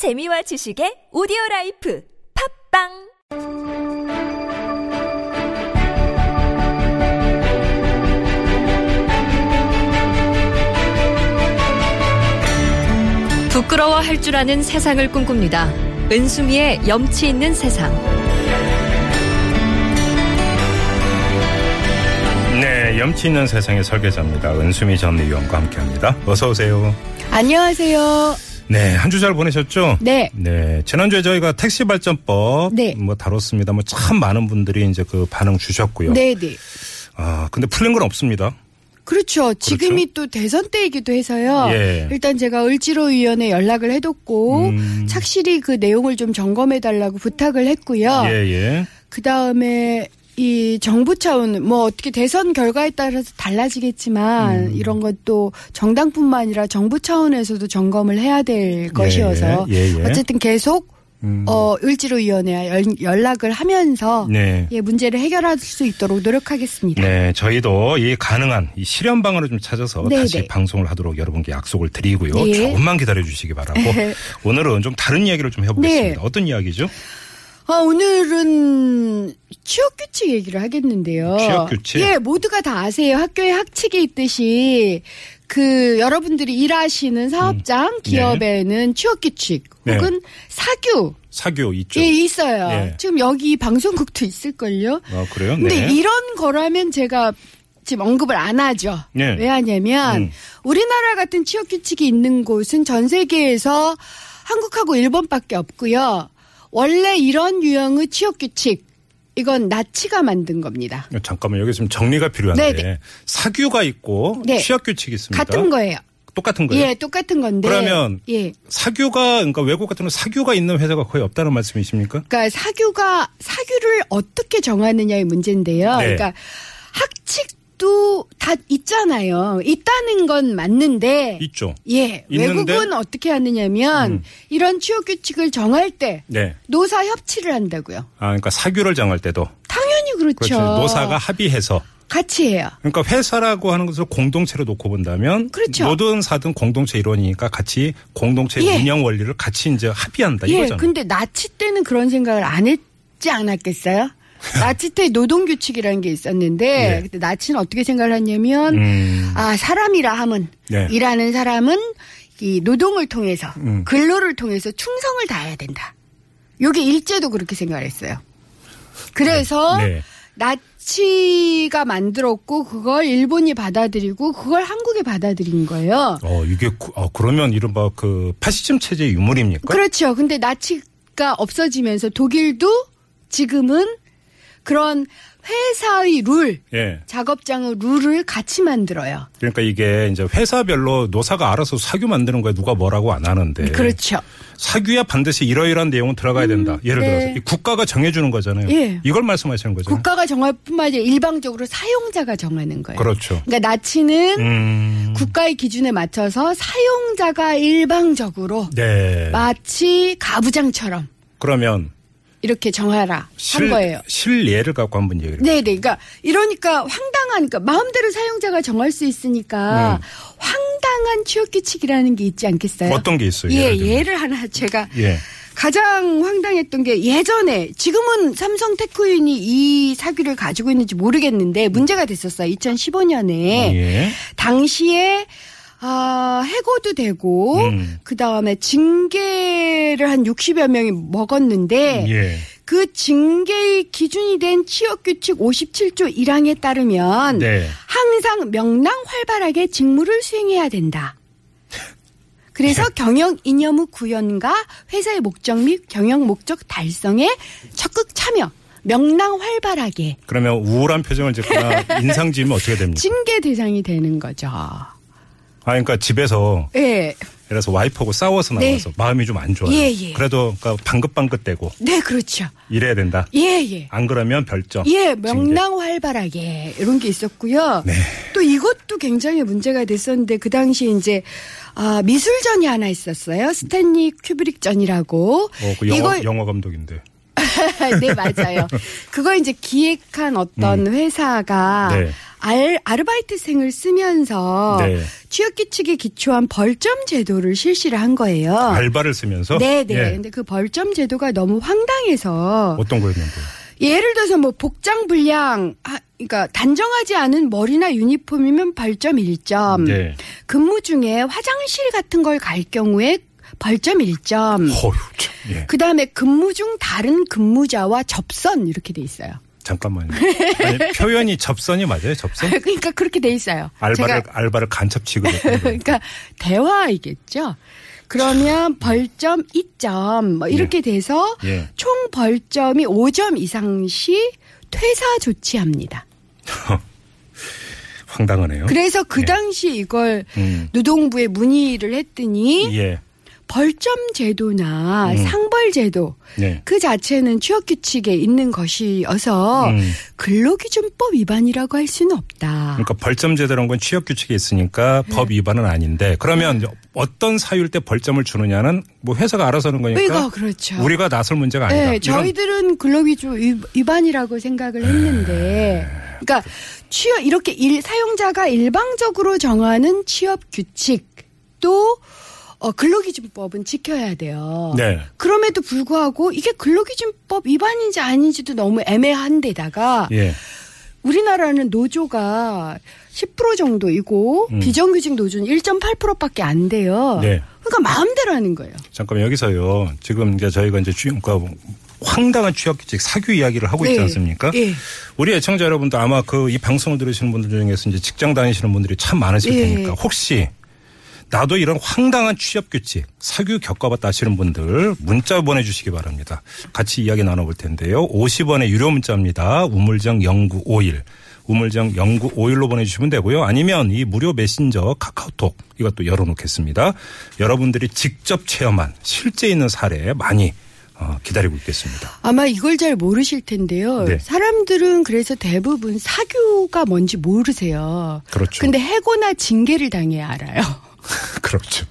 재미와 지식의 오디오 라이프 팟빵 부끄러워할 줄 아는 세상을 꿈꿉니다. 은수미의 염치 있는 세상. 네, 염치 있는 세상의 설계자입니다. 은수미 전 의원과 함께합니다. 어서 오세요. 안녕하세요. 네, 한 주 잘 보내셨죠? 네. 네, 지난주에 저희가 택시 발전법 네. 뭐 다뤘습니다. 뭐 참 많은 분들이 이제 그 반응 주셨고요. 네, 네. 아, 근데 풀린 건 없습니다. 그렇죠. 지금이 또 대선 때이기도 해서요. 예. 일단 제가 을지로위원회 연락을 해뒀고 음. 착실히 그 내용을 좀 점검해 달라고 부탁을 했고요. 예, 예. 그 다음에 이 정부 차원 뭐 어떻게 대선 결과에 따라서 달라지겠지만 음. 이런 것도 정당뿐만 아니라 정부 차원에서도 점검을 해야 될 것이어서 예, 예. 어쨌든 계속 음. 어 을지로 위원회 연락을 하면서 네. 예 문제를 해결할 수 있도록 노력하겠습니다. 네, 저희도 이 가능한 이 실현 방안을 좀 찾아서 네, 다시 네. 방송을 하도록 여러분께 약속을 드리고요. 네. 조금만 기다려 주시기 바라고 오늘은 좀 다른 이야기를 좀 해보겠습니다. 네. 어떤 이야기죠? 아, 오늘은 취업 규칙 얘기를 하겠는데요. 취업 규칙? 예, 모두가 다 아세요. 학교에 학칙이 있듯이 그 여러분들이 일하시는 사업장 기업에는 취업 규칙 음. 네. 혹은 사규 사교 있죠. 예, 있어요. 예. 지금 여기 방송국도 있을걸요. 아, 그래요? 근데 네. 이런 거라면 제가 지금 언급을 안 하죠. 네. 왜 하냐면 음. 우리나라 같은 취업 규칙이 있는 곳은 전 세계에서 한국하고 일본밖에 없고요. 원래 이런 유형의 취업 규칙 이건 나치가 만든 겁니다. 잠깐만 여기 좀 정리가 필요한데 네, 네. 사규가 있고 네. 취업 규칙이 있습니다. 같은 거예요. 똑같은 거예요. 예, 똑같은 건데. 그러면 예. 사규가 그러니까 외국 같은 경우 사규가 있는 회사가 거의 없다는 말씀이십니까? 그러니까 사규가 사규를 어떻게 정하느냐의 문제인데요. 네. 그러니까 학칙 도다 있잖아요. 있다는 건 맞는데 있죠. 예, 있는데? 외국은 어떻게 하느냐면 음. 이런 취업 규칙을 정할 때 네. 노사 협치를 한다고요. 아 그러니까 사규를 정할 때도 당연히 그렇죠. 그렇죠. 노사가 합의해서 같이 해요. 그러니까 회사라고 하는 것을 공동체로 놓고 본다면 그렇죠. 모든 사든 공동체 일원이니까 같이 공동체 예. 운영 원리를 같이 이제 합의한다 예, 이거잖아요. 근데 나치 때는 그런 생각을 안 했지 않았겠어요? 나치 때 노동 규칙이라는 게 있었는데 예. 그때 나치는 어떻게 생각을 했냐면 음. 아 사람이라 함은 네. 일하는 사람은 이 노동을 통해서 음. 근로를 통해서 충성을 다해야 된다. 요게 일제도 그렇게 생각을 했어요. 그래서 네. 나치가 만들었고 그걸 일본이 받아들이고 그걸 한국에 받아들인 거예요. 어 이게 구- 어, 그러면 이른바 그 파시즘 체제의 유물입니까? 그렇죠. 근데 나치가 없어지면서 독일도 지금은 그런 회사의 룰, 예. 작업장의 룰을 같이 만들어요. 그러니까 이게 이제 회사별로 노사가 알아서 사규 만드는 거에 누가 뭐라고 안 하는데 그렇죠. 사규야 반드시 이러이러한 내용은 들어가야 된다. 예를 네. 들어서 이 국가가 정해주는 거잖아요. 예. 이걸 말씀하시는 거죠. 국가가 정할 뿐만 아니라 일방적으로 사용자가 정하는 거예요. 그렇죠. 그러니까 나치는 음. 국가의 기준에 맞춰서 사용자가 일방적으로 네. 마치 가부장처럼 그러면 이렇게 정하라 실, 한 거예요. 실예를 갖고 한번 얘기를. 네, 네. 그러니까 이러니까 황당하니까 마음대로 사용자가 정할 수 있으니까 황당한 취업 규칙이라는 게 있지 않겠어요? 어떤 게 있어요? 예, 예를 하나 제가 예. 가장 황당했던 게 예전에 지금은 삼성 테크윈이 이 사규를 가지고 있는지 모르겠는데 문제가 됐었어요. 2015년에 예. 당시에 아, 해고도 되고 음. 그다음에 징계를 한 60여 명이 먹었는데 예. 그 징계의 기준이 된 취업 규칙 57조 1항에 따르면 네. 항상 명랑 활발하게 직무를 수행해야 된다. 그래서 네. 경영 이념 의 구현과 회사의 목적 및 경영 목적 달성에 적극 참여, 명랑 활발하게 그러면 우울한 표정을 짓거나 인상 지으면 어떻게 됩니까? 징계 대상이 되는 거죠. 아, 그러니까 집에서 예. 들어서 와이프하고 싸워서 네. 나와서 마음이 좀 안 좋아요. 예, 예. 그래도 그러니까 방긋방긋대고 네, 그렇죠. 이래야 된다. 예, 예. 안 그러면 별점. 예, 징계. 명랑 활발하게 이런 게 있었고요. 네. 또 이것도 굉장히 문제가 됐었는데 그 당시 이제 아, 미술전이 하나 있었어요. 스탠리 큐브릭전이라고. 어, 그 영화, 영화 감독인데. 네, 맞아요. 그거 이제 기획한 어떤 회사가 네. 알, 아르바이트생을 쓰면서 네. 취업 규칙에 기초한 벌점 제도를 실시를 한 거예요. 알바를 쓰면서 네, 네. 예. 근데 그 벌점 제도가 너무 황당해서 어떤 거였는데? 예를 들어서 뭐 복장 불량, 아, 그러니까 단정하지 않은 머리나 유니폼이면 벌점 1점. 네. 근무 중에 화장실 같은 걸 갈 경우에 벌점 1점. 어휴, 참. 예. 그 다음에 근무 중 다른 근무자와 접선 이렇게 돼 있어요. 잠깐만요. 아니, 표현이 접선이 맞아요? 접선? 그러니까 그렇게 돼 있어요. 알바를 제가 알바를 간첩 취급했 그러니까 대화이겠죠. 그러면 벌점 2점 뭐 이렇게 돼서 예. 총 벌점이 5점 이상 시 퇴사 조치합니다. 황당하네요. 그래서 그 예. 당시 이걸 음. 노동부에 문의를 했더니 예. 벌점 제도나 음. 상벌 제도 네. 그 자체는 취업 규칙에 있는 것이어서 음. 근로기준법 위반이라고 할 수는 없다. 그러니까 벌점 제도란 건 취업 규칙에 있으니까 네. 법 위반은 아닌데 그러면 어떤 사유일 때 벌점을 주느냐는 뭐 회사가 알아서 하는 거니까 이거 그렇죠. 우리가 나설 문제가 아니다. 네, 이런- 저희들은 근로기준 위- 위반이라고 생각을 했는데, 그러니까 취업 이렇게 일 사용자가 일방적으로 정하는 취업 규칙도 어, 근로기준법은 지켜야 돼요. 네. 그럼에도 불구하고 이게 근로기준법 위반인지 아닌지도 너무 애매한데다가 예. 우리나라는 노조가 10% 정도이고 음. 비정규직 노조는 1.8%밖에 안 돼요. 네. 그러니까 마음대로 하는 거예요. 잠깐만 여기서요. 지금 이제 저희가 이제 취, 그러니까 황당한 취업 규칙 사규 이야기를 하고 있지 네. 않습니까? 예. 우리 애청자 여러분도 아마 그 이 방송을 들으시는 분들 중에서 이제 직장 다니시는 분들이 참 많으실 예. 테니까 혹시 나도 이런 황당한 취업 규칙 사규 겪어봤다 하시는 분들 문자 보내주시기 바랍니다. 같이 이야기 나눠볼 텐데요. 50원의 유료 문자입니다. 우물정 0951. 우물정 0951로 보내주시면 되고요. 아니면 이 무료 메신저 카카오톡 이것도 열어놓겠습니다. 여러분들이 직접 체험한 실제 있는 사례 많이 어, 기다리고 있겠습니다. 아마 이걸 잘 모르실 텐데요. 네. 사람들은 그래서 대부분 사교가 뭔지 모르세요. 그렇죠. 근데 해고나 징계를 당해야 알아요. 그렇죠.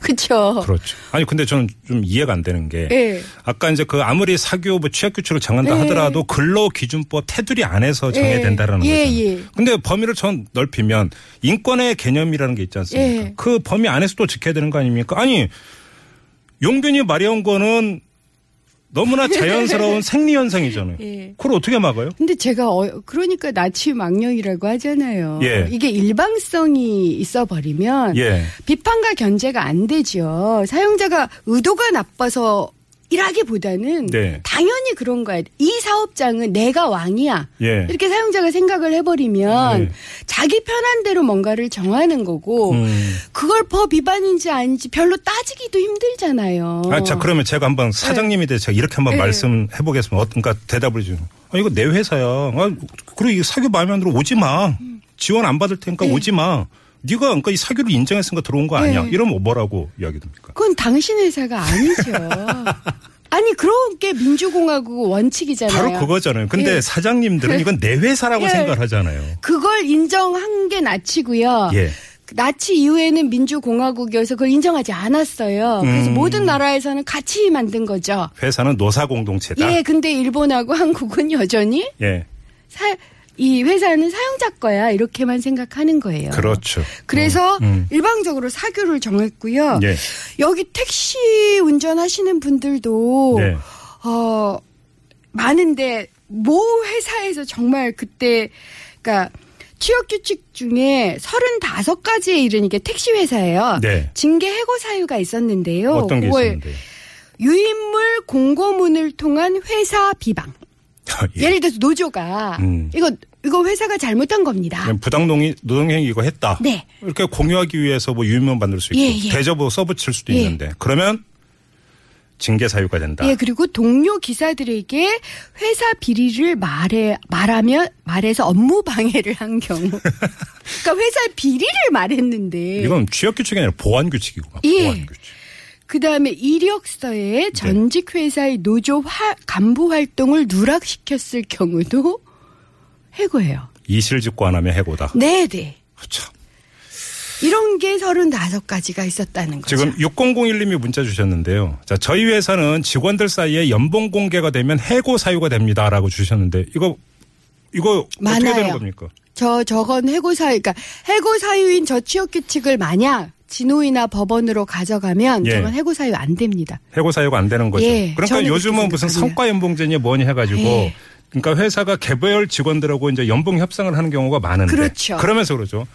그렇죠. 그렇죠. 아니 근데 저는 좀 이해가 안 되는 게 예. 아까 이제 그 아무리 사교 뭐 취업 규칙을 정한다 예. 하더라도 근로 기준법 테두리 안에서 정해야 예. 된다라는 예, 거죠. 예. 근데 범위를 전 넓히면 인권의 개념이라는 게 있지 않습니까? 예. 그 범위 안에서도 지켜야 되는 거 아닙니까? 아니 용균이 말해온 거는 너무나 자연스러운 생리 현상이잖아요. 예. 그걸 어떻게 막아요? 근데 제가 어, 그러니까 나치 망령이라고 하잖아요. 예. 이게 일방성이 있어 버리면 예. 비판과 견제가 안 되죠. 사용자가 의도가 나빠서 일하기보다는 네. 당연히 그런 거야. 이 사업장은 내가 왕이야. 예. 이렇게 사용자가 생각을 해버리면 네. 자기 편한 대로 뭔가를 정하는 거고 음. 그걸 법 위반인지 아닌지 별로 따지기도 힘들잖아요. 아, 자, 그러면 제가 한번 사장님에 대해서 제가 이렇게 한번 네. 말씀해 보겠습니다. 어떤가 대답을 좀. 아, 이거 내 회사야. 아, 그리고 이 사교 마음에 안 들어 오지 마. 지원 안 받을 테니까 네. 오지 마. 네가 그러니까 이 사교를 인정했으니까 들어온 거 아니야. 네. 이러면 뭐라고 이야기 됩니까? 그건 당신 회사가 아니죠. 아니 그런 게 민주공화국 원칙이잖아요. 바로 그거잖아요. 근데 예. 사장님들은 이건 내 회사라고 예. 생각을 하잖아요. 그걸 인정한 게 나치고요. 예. 나치 이후에는 민주공화국이어서 그걸 인정하지 않았어요. 그래서 음. 모든 나라에서는 같이 만든 거죠. 회사는 노사 공동체다. 예, 근데 일본하고 한국은 여전히 예. 사, 이 회사는 사용자 거야 이렇게만 생각하는 거예요. 그렇죠. 그래서 음, 음. 일방적으로 사교를 정했고요. 예. 여기 택시 운전하시는 분들도 네. 어 많은데 모 회사에서 정말 그때 그러니까 취업 규칙 중에 35가지에 이른 이게 택시 회사예요. 네. 징계 해고 사유가 있었는데요. 어떤 게 있었는데? 유인물 공고문을 통한 회사 비방. 예. 예를 들어서 노조가 음. 이거 이거 회사가 잘못한 겁니다. 그냥 부당 노동이 노동행위 이거 했다. 네. 이렇게 공유하기 위해서 뭐 유인문 만들 수 있고 예, 예. 대저보 써붙일 수도 예. 있는데 그러면 징계 사유가 된다. 예, 그리고 동료 기사들에게 회사 비리를 말해 말하면 말해서 업무 방해를 한 경우. 그러니까 회사 비리를 말했는데 이건 취업 규칙이 아니라 보안 규칙이고 예. 보안 규칙. 그다음에 이력서에 전직 회사의 노조 화- 간부 활동을 누락시켰을 경우도 해고해요. 이실직고 안 하면 해고다. 네, 네. 참. 이런 게 35가지가 있었다는 거죠. 지금 6001님이 문자 주셨는데요. 자, 저희 회사는 직원들 사이에 연봉 공개가 되면 해고 사유가 됩니다라고 주셨는데 이거 이거 어떻게 많아요. 되는 겁니까? 저 저건 해고 사유, 그러니까 해고 사유인 저 취업 규칙을 만약 진호이나 법원으로 가져가면 예. 저건 해고 사유 안 됩니다. 해고 사유가 안 되는 거죠. 예, 그러니까 요즘은 무슨. 성과 연봉제니 뭐니 해가지고 예. 그러니까 회사가 개별 직원들하고 이제 연봉 협상을 하는 경우가 많은데 그렇죠. 그러면서 그러죠.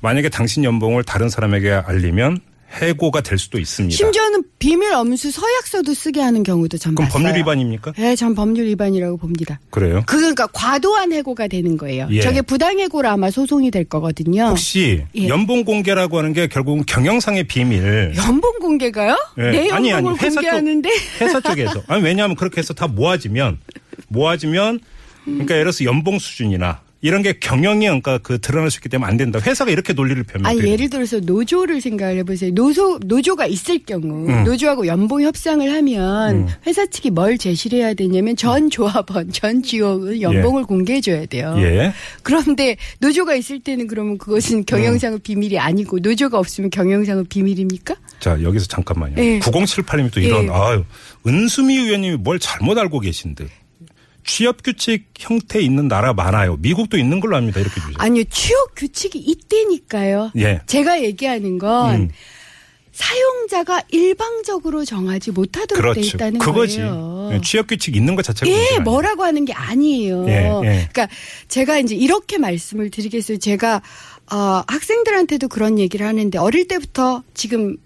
만약에 당신 연봉을 다른 사람에게 알리면 해고가 될 수도 있습니다. 심지어는 비밀 엄수 서약서도 쓰게 하는 경우도 전 그럼 봤어요. 법률 위반입니까? 네, 전 법률 위반이라고 봅니다. 그래요. 그, 그러니까 과도한 해고가 되는 거예요. 예. 저게 부당해고로 아마 소송이 될 거거든요. 혹시 예. 연봉 공개라고 하는 게 결국은 경영상의 비밀. 연봉 공개가요? 예. 내 아니, 연봉을 아니, 회사 쪽- 공개하는데 회사 쪽에서. 아니, 왜냐하면 그렇게 해서 다 모아지면, 모아지면, 그러니까 예를 들어서 연봉 수준이나 이런 게 경영이 그러니까 그 드러날 수 있기 때문에 안 된다. 회사가 이렇게 논리를 펴면. 어떻게 예를 들어서 노조를 생각을 해보세요. 노조 노조가 있을 경우 음. 노조하고 연봉 협상을 하면 회사 측이 뭘 제시를 해야 되냐면 전 조합원, 전 지역은 연봉을 공개해줘야 돼요. 예. 그런데 노조가 있을 때는 그러면 그것은 경영상의 비밀이 아니고 노조가 없으면 경영상의 비밀입니까? 자, 여기서 잠깐만요. 예. 9078님이 또 이런, 예. 아유, 은수미 의원님이 뭘 잘못 알고 계신 듯. 취업 규칙 형태 있는 나라 많아요. 미국도 있는 걸로 압니다. 이렇게 주죠. 아니요 취업 규칙이 있다니까요. 예. 제가 얘기하는 건 음. 사용자가 일방적으로 정하지 못하도록 돼 그렇죠. 있다는 그거지. 거예요. 예, 취업 규칙 있는 것 자체가 예. 뭐라고 하는 게 아니에요. 예, 예. 그러니까 제가 이제 이렇게 말씀을 드리겠어요. 제가 어, 학생들한테도 그런 얘기를 하는데 어릴 때부터 지금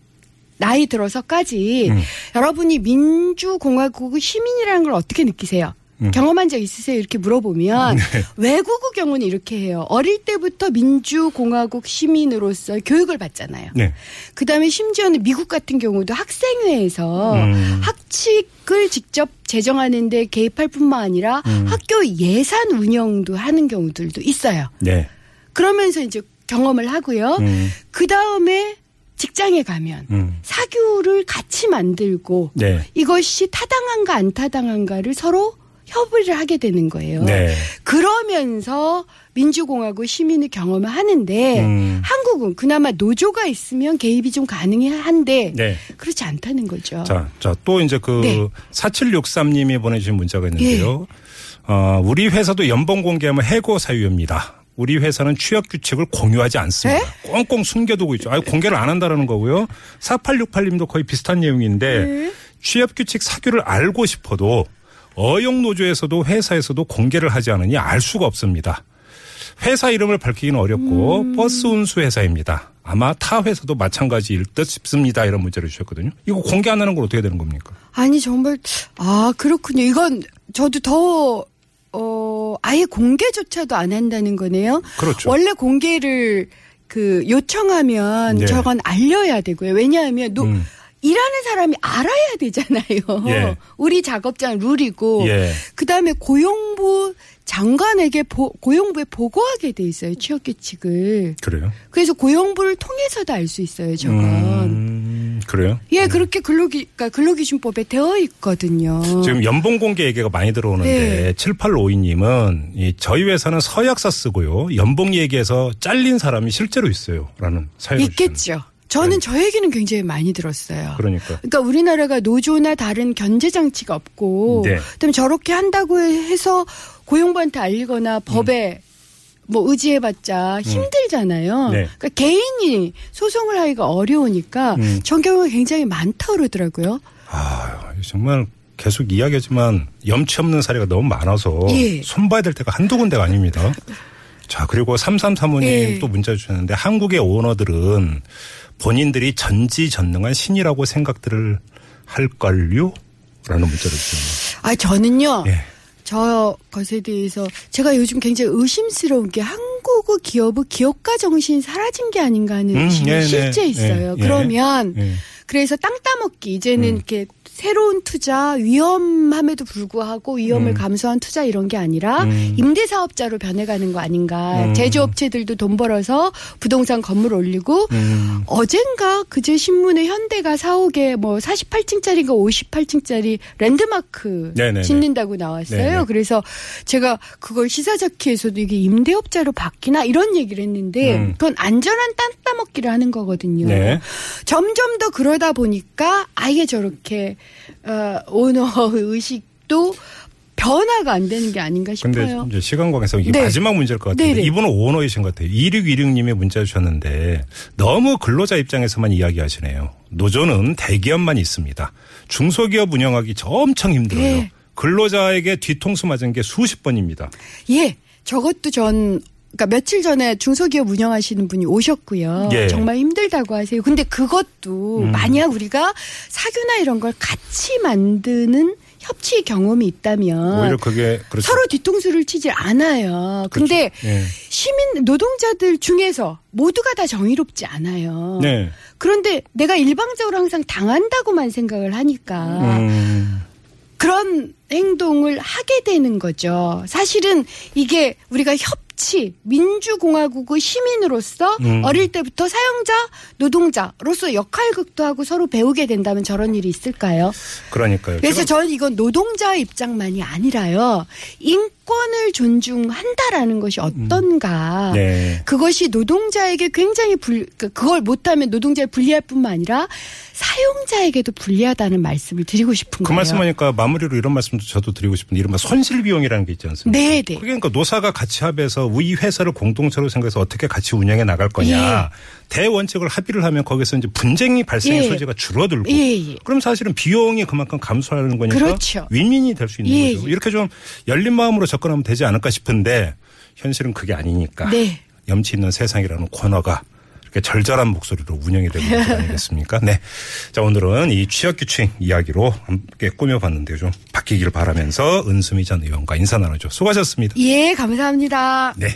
나이 들어서까지 음. 여러분이 민주공화국의 시민이라는 걸 어떻게 느끼세요? 음. 경험한 적 있으세요? 이렇게 물어보면 네. 외국의 경우는 이렇게 해요. 어릴 때부터 민주공화국 시민으로서 교육을 받잖아요. 네. 그다음에 심지어는 미국 같은 경우도 학생회에서 음. 학칙을 직접 제정하는데 개입할 뿐만 아니라 음. 학교 예산 운영도 하는 경우들도 있어요. 네. 그러면서 이제 경험을 하고요. 음. 그 다음에 직장에 가면 음. 사교를 같이 만들고 네. 이것이 타당한가 안 타당한가를 서로 협의를 하게 되는 거예요. 네. 그러면서 민주공화국 시민의 경험을 하는데 음. 한국은 그나마 노조가 있으면 개입이 좀 가능한데 네. 그렇지 않다는 거죠. 자, 자, 또 이제 그 네. 4763님이 보내주신 문자가 있는데요. 예. 어, 우리 회사도 연봉 공개하면 해고 사유입니다. 우리 회사는 취업 규칙을 공유하지 않습니다. 네? 꽁꽁 숨겨두고 있죠. 아유, 공개를 안 한다라는 거고요. 4868님도 거의 비슷한 내용인데 네. 취업 규칙 사규를 알고 싶어도 어용 노조에서도 회사에서도 공개를 하지 않으니 알 수가 없습니다. 회사 이름을 밝히기는 어렵고 음. 버스 운수 회사입니다. 아마 타 회사도 마찬가지일 듯 싶습니다. 이런 문자를 주셨거든요. 이거 공개 안 하는 건 어떻게 되는 겁니까? 아니 정말 아 그렇군요. 이건 저도 더 어, 아예 공개조차도 안 한다는 거네요. 그렇죠. 원래 공개를 그 요청하면 네. 저건 알려야 되고요. 왜냐하면 노, 음. 일하는 사람이 알아야 되잖아요. 예. 우리 작업장 룰이고 예. 그다음에 고용부 장관에게 보- 고용부에 보고하게 돼 있어요. 취업 규칙을. 그래요? 그래서 고용부를 통해서도 알 수 있어요. 저건. 음, 그래요? 예, 그렇게 근로기, 그러니까 근로기준법에 되어 있거든요. 지금 연봉 공개 얘기가 많이 들어오는데 네. 7852 님은 이 저희 회사는 서약서 쓰고요. 연봉 얘기해서 잘린 사람이 실제로 있어요. 라는 사연을 주셨네요. 있겠죠. 저는 저 얘기는 굉장히 많이 들었어요. 그러니까. 그러니까 우리나라가 노조나 다른 견제 장치가 없고, 네. 그다음에 저렇게 한다고 해서 고용부한테 알리거나 법에 뭐 의지해봤자 힘들잖아요. 음. 네. 그러니까 개인이 소송을 하기가 어려우니까 음. 전 경우가 굉장히 많다 그러더라고요. 아, 정말 계속 이야기하지만 염치 없는 사례가 너무 많아서 예. 손봐야 될 때가 한두 군데가 아닙니다. 자, 그리고 3335님 예. 또 문자 주셨는데 한국의 오너들은 본인들이 전지전능한 신이라고 생각들을 할 걸요? 라는 문자를 주셨네요. 아 저는요. 예. 저 것에 대해서 제가 요즘 굉장히 의심스러운 게 한국의 기업의 기업가 정신이 사라진 게 아닌가 하는 음, 의심이 네, 네. 실제 있어요. 예, 예. 그러면 예. 그래서 땅 따먹기 이제는 음. 이렇게 새로운 투자 위험함에도 불구하고 위험을 음. 감수한 투자 이런 게 아니라 음. 임대 사업자로 변해가는 거 아닌가. 음. 제조업체들도 돈 벌어서 부동산 건물 올리고 음. 어젠가 그제 신문에 현대가 4억에 뭐 48층짜리인가 58층짜리 랜드마크 네네네. 짓는다고 나왔어요. 네네. 그래서 제가 그걸 시사자키에서도 이게 임대업자로 바뀌나 이런 얘기를 했는데 음. 그건 안전한 땅 따먹기를 하는 거거든요. 네. 점점 더 그러다 보니까 아예 저렇게 어, 오너 의식도 변화가 안 되는 게 아닌가 근데 싶어요. 이제 시간 관계상 이게 네. 마지막 문제일 것 같은데 네네. 이분은 오너이신 것 같아요. 2616님이 문자 주셨는데 너무 근로자 입장에서만 이야기하시네요. 노조는 대기업만 있습니다. 중소기업 운영하기 저 엄청 힘들어요. 네. 근로자에게 뒤통수 맞은 게 수십 번입니다. 예, 저것도 전 그러니까 며칠 전에 중소기업 운영하시는 분이 오셨고요. 예. 음. 정말 힘들다고 하세요. 근데 그것도 만약 우리가 사규나 이런 걸 같이 만드는 협치 경험이 있다면 오히려 그게 그렇죠. 서로 뒤통수를 치질 않아요. 근데 예. 시민 노동자들 중에서 모두가 다 정의롭지 않아요. 네. 그런데 내가 일방적으로 항상 당한다고만 생각을 하니까 음. 그런 행동을 하게 되는 거죠. 사실은 이게 우리가 협 치, 민주공화국의 시민으로서 음. 어릴 때부터 사용자, 노동자로서 역할극도 하고 서로 배우게 된다면 저런 일이 있을까요? 그러니까요. 그래서 저는 이건 노동자 입장만이 아니라요. 인 권을 존중한다라는 것이 어떤가. 네. 그것이 노동자에게 굉장히 불, 그- 그걸 못하면 노동자에 불리할 뿐만 아니라 사용자에게도 불리하다는 말씀을 드리고 싶은 그 거예요. 말씀하니까 마무리로 이런 말씀도 저도 드리고 싶은데 이른바 손실 비용이라는 게 있지 않습니까? 네, 네. 그러니까 노사가 같이 합해서 이 회사를 공동체로 생각해서 어떻게 같이 운영해 나갈 거냐. 대원칙을 합의를 하면 거기서 이제 분쟁이 발생의 예. 소지가 줄어들고. 예, 예. 그럼 사실은 비용이 그만큼 감소하는 거니까 그렇죠. 윈윈이 될 수 있는 예, 거죠. 예. 이렇게 좀 열린 마음으로 접근 하면 되지 않을까 싶은데 현실은 그게 아니니까. 네. 염치 있는 세상이라는 코너가 이렇게 절절한 목소리로 운영이 되고 있는 거 아니겠습니까? 네. 자, 오늘은 이 취업규칙 이야기로 함께 꾸며봤는데요. 좀 바뀌기를 바라면서 은수미 전 의원과 인사 나누죠. 수고하셨습니다. 예, 감사합니다. 네.